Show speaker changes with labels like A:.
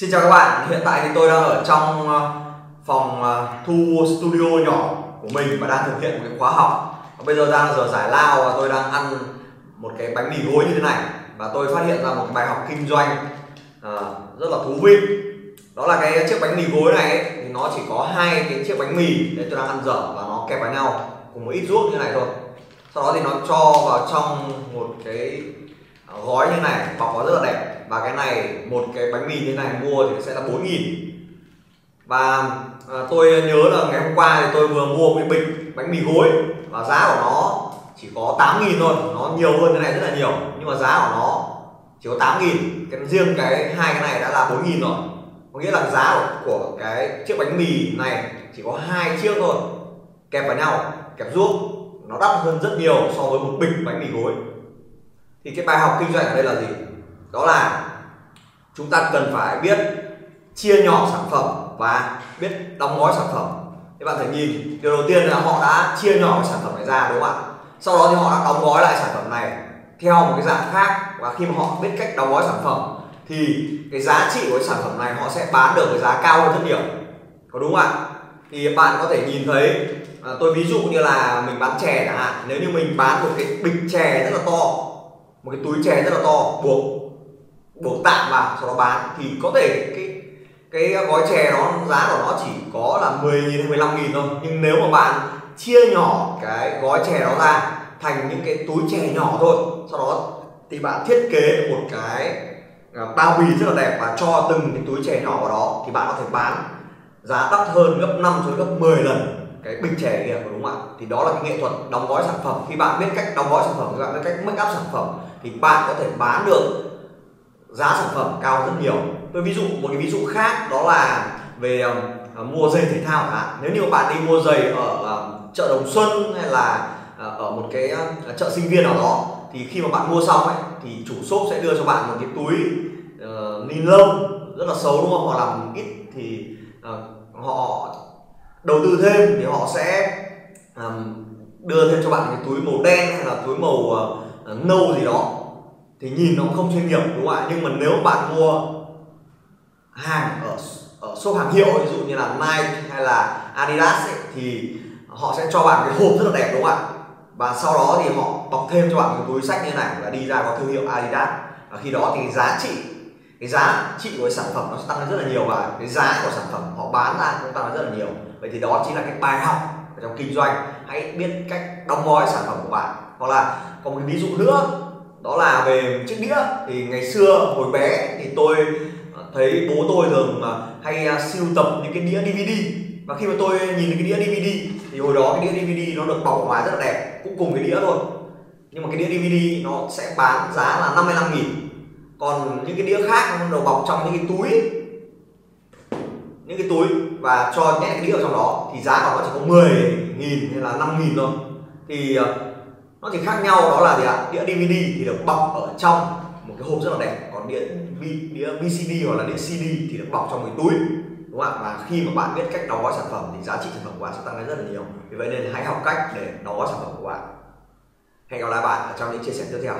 A: Xin chào các bạn, hiện tại thì tôi đang ở trong ờ, phòng ờ, thu studio nhỏ của mình và đang thực hiện một cái khóa học. Bây giờ đang giờ giải lao và tôi đang ăn một cái bánh mì gối như thế này. Và tôi phát hiện ra một cái bài học kinh doanh ờ, rất là thú vị. Đó là cái chiếc bánh mì gối này ấy, thì nó chỉ có hai cái chiếc bánh mì để tôi đang ăn dở và nó kẹp vào nhau cùng một ít ruốc như này thôi. Sau đó thì nó cho vào trong một cái gói như này bọc nó rất là đẹp và cái này một cái bánh mì như này mua thì sẽ là 4 nghìn. Và à, tôi nhớ là ngày hôm qua thì tôi vừa mua một cái bịch bánh mì gối và giá của nó chỉ có 8 nghìn thôi. Nó nhiều hơn cái này rất là nhiều nhưng mà giá của nó chỉ có 8 nghìn. Cái riêng cái hai cái này đã là 4 nghìn rồi. Có nghĩa là giá của, của cái chiếc bánh mì này chỉ có hai chiếc thôi. Kẹp vào nhau kẹp ruốc nó đắt hơn rất nhiều so với một bịch bánh mì gối. Thì cái bài học kinh doanh ở đây là gì? Đó là chúng ta cần phải biết chia nhỏ sản phẩm và biết đóng gói sản phẩm. Các bạn thể nhìn điều đầu tiên là họ đã chia nhỏ cái sản phẩm này ra đúng không ạ? Sau đó thì họ đã đóng gói lại sản phẩm này theo một cái dạng khác. Và khi mà họ biết cách đóng gói sản phẩm thì cái giá trị của cái sản phẩm này họ sẽ bán được với giá cao hơn rất nhiều. Có đúng không ạ? Thì bạn có thể nhìn thấy à, tôi ví dụ như là mình bán chè chẳng hạn. Nếu như mình bán một cái bịch chè rất là to một cái túi chè rất là to buộc buộc tạm vào, sau đó bán. Thì có thể cái cái gói chè nó giá của nó chỉ có là 10 nghìn hay 15 nghìn thôi. Nhưng nếu mà bạn chia nhỏ cái gói chè đó ra thành những cái túi chè nhỏ thôi, sau đó thì bạn thiết kế một cái à, bao bì rất là đẹp và cho từng cái túi chè nhỏ vào đó, thì bạn có thể bán giá đắt hơn gấp 5 cho gấp 10 lần cái bình chè kia, đúng không ạ? Thì đó là cái nghệ thuật đóng gói sản phẩm. Khi bạn biết cách đóng gói sản phẩm, khi bạn biết cách make up sản phẩm, thì bạn có thể bán được giá sản phẩm cao rất nhiều. Tôi ví dụ một cái ví dụ khác đó là về uh, mua giày thể thao cả nếu như bạn đi mua giày ở uh, chợ Đồng Xuân hay là uh, ở một cái uh, chợ sinh viên nào đó thì khi mà bạn mua xong ấy thì chủ shop sẽ đưa cho bạn một cái túi uh, ni lông rất là xấu đúng không? Họ làm ít thì uh, họ đầu tư thêm thì họ sẽ um, đưa thêm cho bạn cái túi màu đen hay là túi màu uh, nâu gì đó thì nhìn nó cũng không chuyên nghiệp đúng không ạ? Nhưng mà nếu bạn mua hàng ở ở shop hàng hiệu ví dụ như là Nike hay là Adidas ấy, thì họ sẽ cho bạn cái hộp rất là đẹp đúng không ạ? Và sau đó thì họ bọc thêm cho bạn cái túi sách như này và đi ra có thương hiệu Adidas. Và khi đó thì giá trị cái giá trị của cái sản phẩm nó sẽ tăng lên rất là nhiều và cái giá của sản phẩm họ bán ra cũng tăng lên rất là nhiều. Vậy thì đó chính là cái bài học trong kinh doanh. Hãy biết cách đóng gói sản phẩm của bạn. Hoặc là có một cái ví dụ nữa đó là về chiếc đĩa. Thì ngày xưa hồi bé thì tôi thấy bố tôi thường hay à, siêu tập những cái đĩa DVD và khi mà tôi nhìn cái đĩa DVD thì hồi đó cái đĩa DVD nó được bọc ngoài rất là đẹp, cũng cùng cái đĩa thôi. Nhưng mà cái đĩa DVD nó sẽ bán giá là 55 nghìn. Còn những cái đĩa khác nó được bọc trong những cái túi, những cái túi và cho nhét cái đĩa vào trong đó thì giá của nó chỉ có 10 nghìn hay là 5 nghìn thôi. Thì à, nó chỉ khác nhau, đó là gì ạ? Đĩa DVD thì được bọc ở trong một cái hộp rất là đẹp. Còn đĩa đĩa VCD hoặc là đĩa CD thì được bọc trong một túi, đúng không ạ? Và khi mà bạn biết cách đóng gói sản phẩm thì giá trị sản phẩm của bạn sẽ tăng lên rất là nhiều. Vì vậy nên hãy học cách để đóng gói sản phẩm của bạn. Hẹn gặp lại bạn ở trong những chia sẻ tiếp theo.